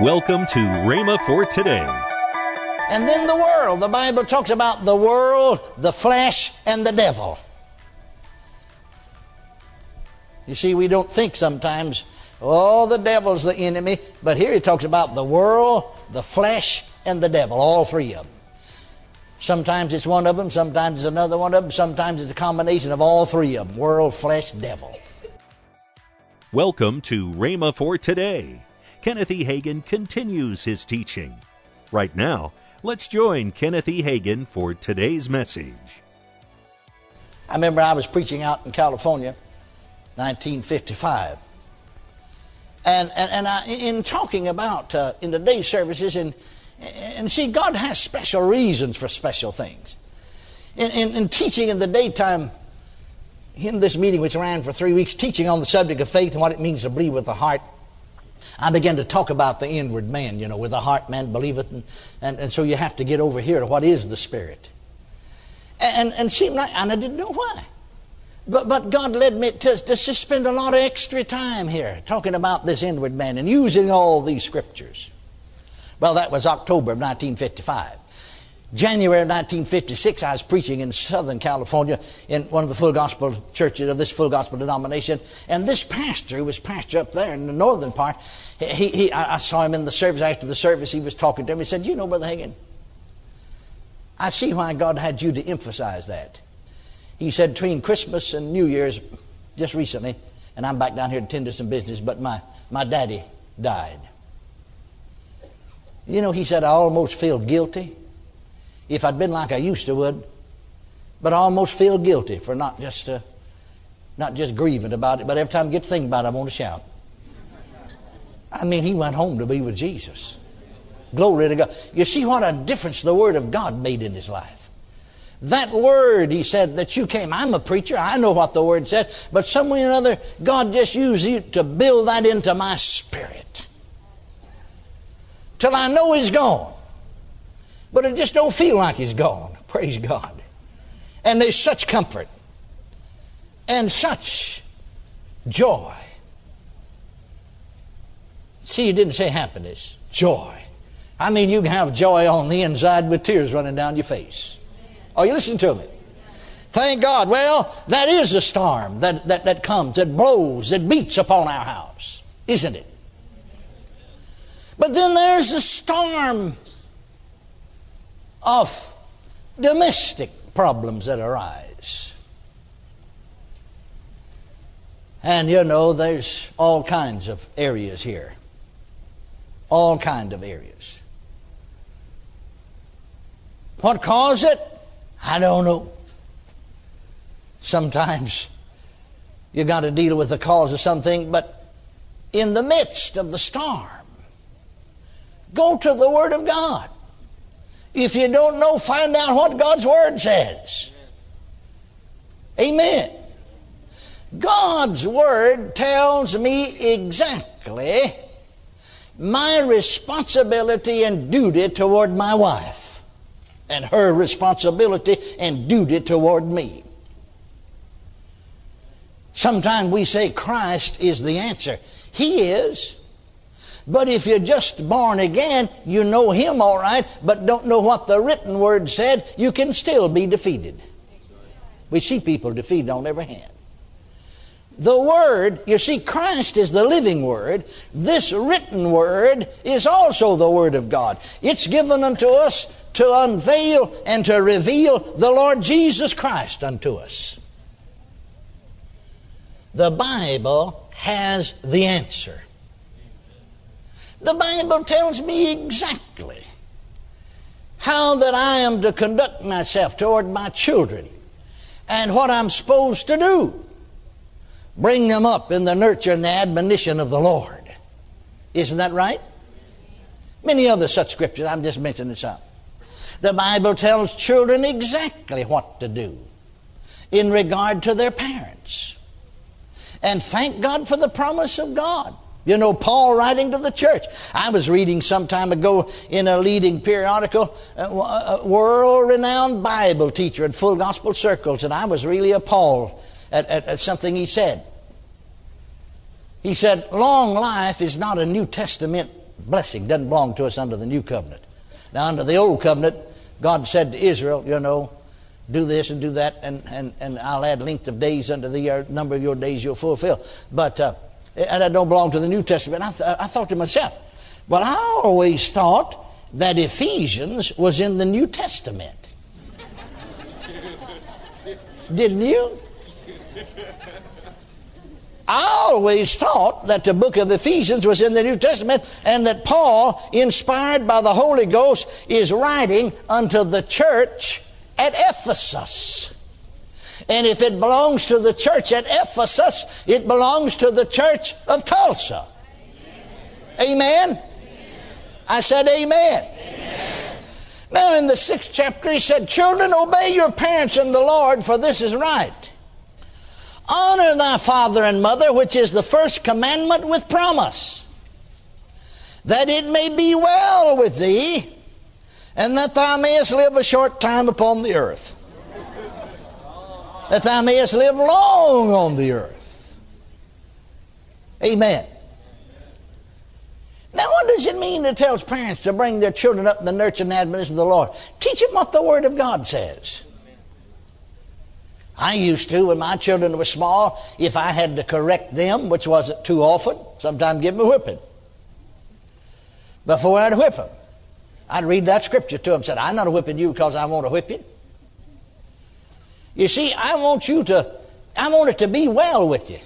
Welcome to Rhema for today. And then the world. The Bible talks about the world, the flesh, and the devil. You see, we don't think sometimes, oh, the devil's the enemy. But here he talks about the world, the flesh, and the devil, all three of them. Sometimes it's one of them, sometimes it's another one of them, sometimes it's a combination of all three of them world, flesh, devil. Welcome to Rhema for today. Kenneth E. Hagin continues his teaching. Right now, let's join Kenneth E. Hagin for today's message. I remember I was preaching out in California, 1955. And, and, and I, in talking about uh, in the day services, and, and see, God has special reasons for special things. In, in, in teaching in the daytime, in this meeting, which ran for three weeks, teaching on the subject of faith and what it means to believe with the heart, I began to talk about the inward man, you know, with the heart man believeth, and, and, and so you have to get over here to what is the spirit. And, and seemed like, and I didn't know why. But, but God led me to, to just spend a lot of extra time here talking about this inward man and using all these scriptures. Well, that was October of 1955. January 1956, I was preaching in Southern California in one of the full gospel churches of this full gospel denomination. And this pastor, who was pastor up there in the northern part, he, he, I saw him in the service. After the service, he was talking to me. He said, You know, Brother Hagin, I see why God had you to emphasize that. He said, Between Christmas and New Year's, just recently, and I'm back down here to tend to some business, but my, my daddy died. You know, he said, I almost feel guilty if I'd been like I used to would, but I almost feel guilty for not just uh, not just grieving about it, but every time I get to think about it, I want to shout. I mean, he went home to be with Jesus. Glory to God. You see what a difference the Word of God made in his life. That word, he said, that you came. I'm a preacher. I know what the word said. But some way or another, God just used you to build that into my spirit. Till I know he's gone. But it just don't feel like he's gone. Praise God. And there's such comfort and such joy. See, you didn't say happiness, joy. I mean, you can have joy on the inside with tears running down your face. Are you listening to me? Thank God. Well, that is a storm that, that, that comes, that blows, that beats upon our house, isn't it? But then there's a storm of domestic problems that arise. And you know, there's all kinds of areas here. All kind of areas. What caused it? I don't know. Sometimes you got to deal with the cause of something, but in the midst of the storm, go to the Word of God. If you don't know, find out what God's Word says. Amen. God's Word tells me exactly my responsibility and duty toward my wife, and her responsibility and duty toward me. Sometimes we say Christ is the answer. He is. But if you're just born again, you know Him all right, but don't know what the written word said, you can still be defeated. We see people defeated on every hand. The Word, you see, Christ is the living Word. This written Word is also the Word of God. It's given unto us to unveil and to reveal the Lord Jesus Christ unto us. The Bible has the answer. The Bible tells me exactly how that I am to conduct myself toward my children and what I'm supposed to do. Bring them up in the nurture and the admonition of the Lord. Isn't that right? Many other such scriptures, I'm just mentioning some. The Bible tells children exactly what to do in regard to their parents. And thank God for the promise of God. You know, Paul writing to the church. I was reading some time ago in a leading periodical, uh, a uh, uh, world renowned Bible teacher in full gospel circles, and I was really appalled at, at, at something he said. He said, Long life is not a New Testament blessing doesn't belong to us under the new covenant. Now, under the old covenant, God said to Israel, you know, do this and do that, and, and, and I'll add length of days unto the number of your days you'll fulfill. But, uh, and that don't belong to the New Testament. I, th- I thought to myself, well, I always thought that Ephesians was in the New Testament. Didn't you? I always thought that the book of Ephesians was in the New Testament and that Paul, inspired by the Holy Ghost, is writing unto the church at Ephesus. And if it belongs to the church at Ephesus, it belongs to the church of Tulsa. Amen? amen. I said, amen. amen. Now, in the sixth chapter, he said, Children, obey your parents in the Lord, for this is right. Honor thy father and mother, which is the first commandment with promise, that it may be well with thee, and that thou mayest live a short time upon the earth. That thou mayest live long on the earth. Amen. Now, what does it mean to tell parents to bring their children up in the nurture and admonition of the Lord? Teach them what the Word of God says. I used to, when my children were small, if I had to correct them, which wasn't too often, sometimes give them a whipping. Before I'd whip them, I'd read that scripture to them. Said, "I'm not whipping you because I want to whip you." You see, I want you to, I want it to be well with you.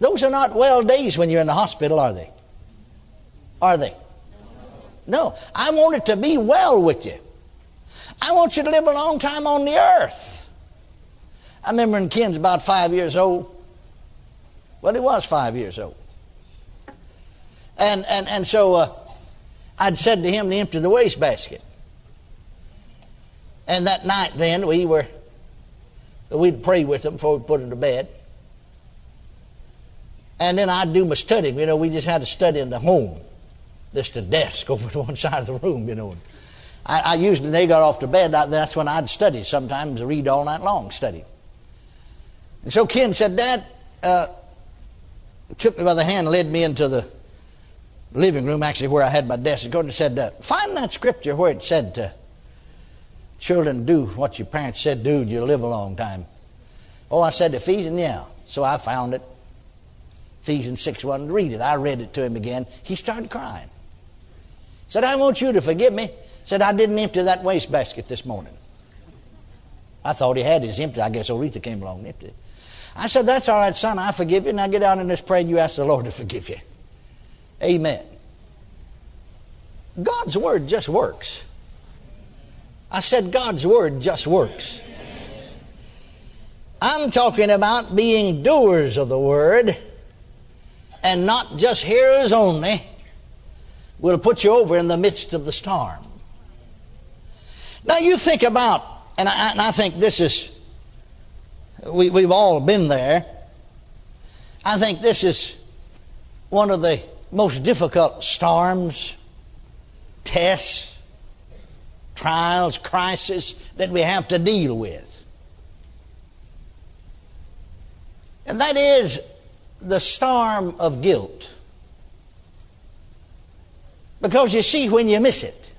Those are not well days when you're in the hospital, are they? Are they? No. I want it to be well with you. I want you to live a long time on the earth. I remember when Ken's about five years old. Well, he was five years old. And, and, and so uh, I'd said to him to empty the wastebasket. And that night then, we were, we'd pray with him before we put him to bed. And then I'd do my studying. You know, we just had to study in the home. Just a desk over to one side of the room, you know. I, I usually, they got off to bed, that's when I'd study. Sometimes read all night long, study. And so Ken said, Dad, uh, took me by the hand, led me into the living room, actually where I had my desk, and said, uh, find that scripture where it said, uh, children do what your parents said do and you'll live a long time. Oh, I said Ephesians, yeah. So I found it. Ephesians 6 1, read it. I read it to him again. He started crying. Said, I want you to forgive me. Said, I didn't empty that wastebasket this morning. I thought he had his empty. I guess Oretha came along and emptied it. I said, That's all right, son. I forgive you. Now get down in this prayer and you ask the Lord to forgive you. Amen. God's word just works. I said, God's word just works. I'm talking about being doers of the word and not just hearers only will put you over in the midst of the storm. Now you think about, and I, and I think this is we, we've all been there. I think this is one of the most difficult storms, tests, trials, crises that we have to deal with. And that is the storm of guilt. Because you see, when you miss it,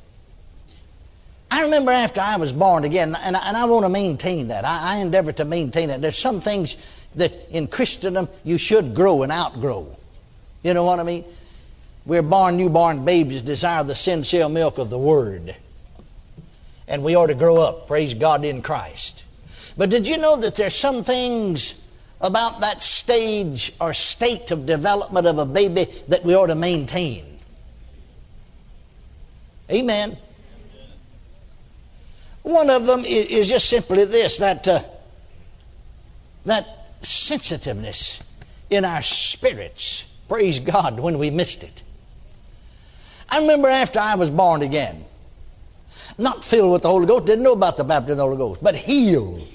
I remember after I was born again, and I, and I want to maintain that. I, I endeavor to maintain that. There's some things that in Christendom you should grow and outgrow. You know what I mean? We're born newborn babies, desire the sincere milk of the Word. And we ought to grow up, praise God, in Christ. But did you know that there's some things about that stage or state of development of a baby that we ought to maintain? Amen. One of them is just simply this that, uh, that sensitiveness in our spirits. Praise God when we missed it. I remember after I was born again, not filled with the Holy Ghost, didn't know about the baptism of the Holy Ghost, but healed,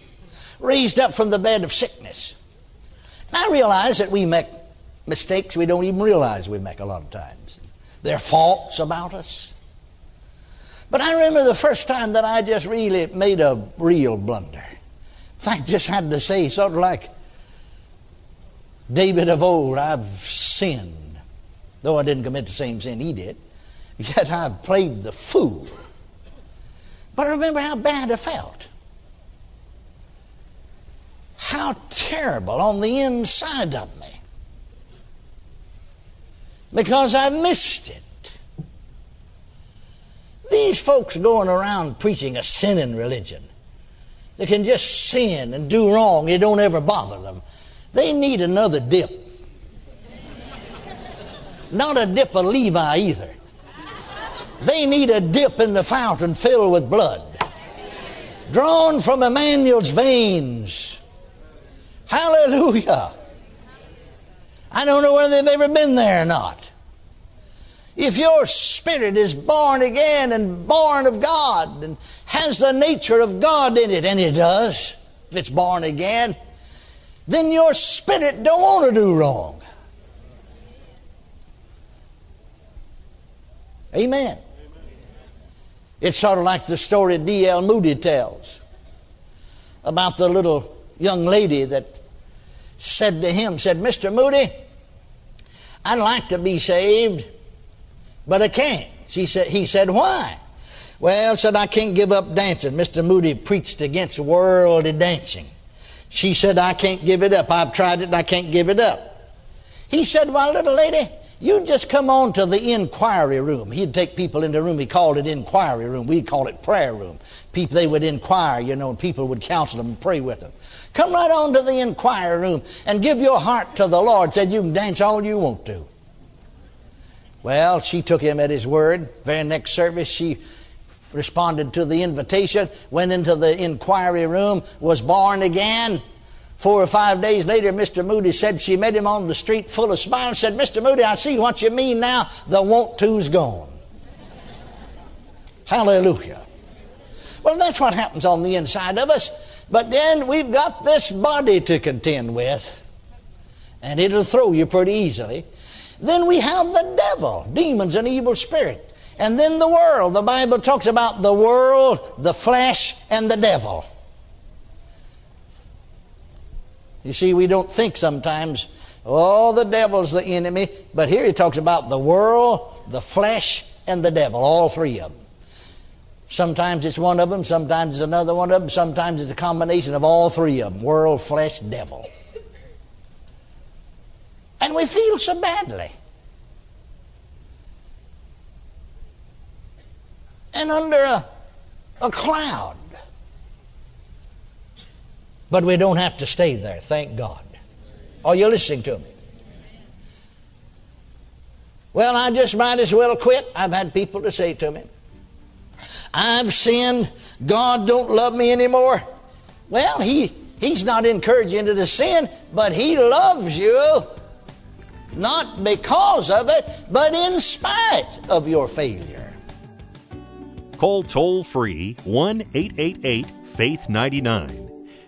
raised up from the bed of sickness. And I realize that we make mistakes we don't even realize we make a lot of times. There are faults about us. But I remember the first time that I just really made a real blunder. In fact, just had to say, sort of like David of old, I've sinned. Though I didn't commit the same sin he did. Yet I've played the fool. But I remember how bad I felt. How terrible on the inside of me. Because I missed it. These folks going around preaching a sinning religion. They can just sin and do wrong. It don't ever bother them. They need another dip. Not a dip of Levi either. They need a dip in the fountain filled with blood, drawn from Emmanuel's veins. Hallelujah. I don't know whether they've ever been there or not. If your spirit is born again and born of God and has the nature of God in it, and it does, if it's born again, then your spirit don't want to do wrong. Amen. It's sort of like the story D.L. Moody tells about the little young lady that said to him, said, Mr. Moody, I'd like to be saved, but I can't. She said, he said, why? Well, said, I can't give up dancing. Mr. Moody preached against worldly dancing. She said, I can't give it up. I've tried it and I can't give it up. He said, Well, little lady, you just come on to the inquiry room. He'd take people into the room. He called it inquiry room. We'd call it prayer room. People, they would inquire, you know, and people would counsel them and pray with them. Come right on to the inquiry room and give your heart to the Lord. Said, you can dance all you want to. Well, she took him at his word. Very next service, she responded to the invitation, went into the inquiry room, was born again. Four or five days later, Mr. Moody said she met him on the street full of smiles said, Mr. Moody, I see what you mean now. The want to's gone. Hallelujah. Well, that's what happens on the inside of us. But then we've got this body to contend with, and it'll throw you pretty easily. Then we have the devil, demons, and evil spirit. And then the world. The Bible talks about the world, the flesh, and the devil. You see, we don't think sometimes, oh, the devil's the enemy. But here he talks about the world, the flesh, and the devil, all three of them. Sometimes it's one of them, sometimes it's another one of them, sometimes it's a combination of all three of them world, flesh, devil. And we feel so badly. And under a, a cloud. But we don't have to stay there, thank God. Are you listening to me? Well, I just might as well quit. I've had people to say to me, I've sinned. God don't love me anymore. Well, he, He's not encouraging you to sin, but He loves you. Not because of it, but in spite of your failure. Call toll free 1 888 Faith 99.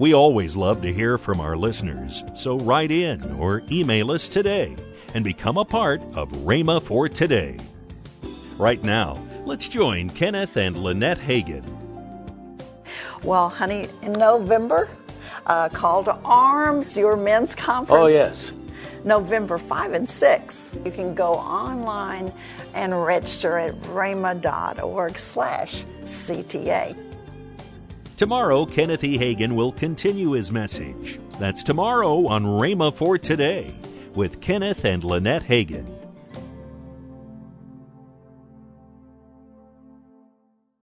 We always love to hear from our listeners, so write in or email us today and become a part of Rhema for Today. Right now, let's join Kenneth and Lynette Hagin. Well, honey, in November, uh, Call to Arms, your men's conference. Oh, yes. November 5 and 6. You can go online and register at rhema.org slash CTA. Tomorrow, Kenneth E. Hagin will continue his message. That's tomorrow on Rhema for Today with Kenneth and Lynette Hagin.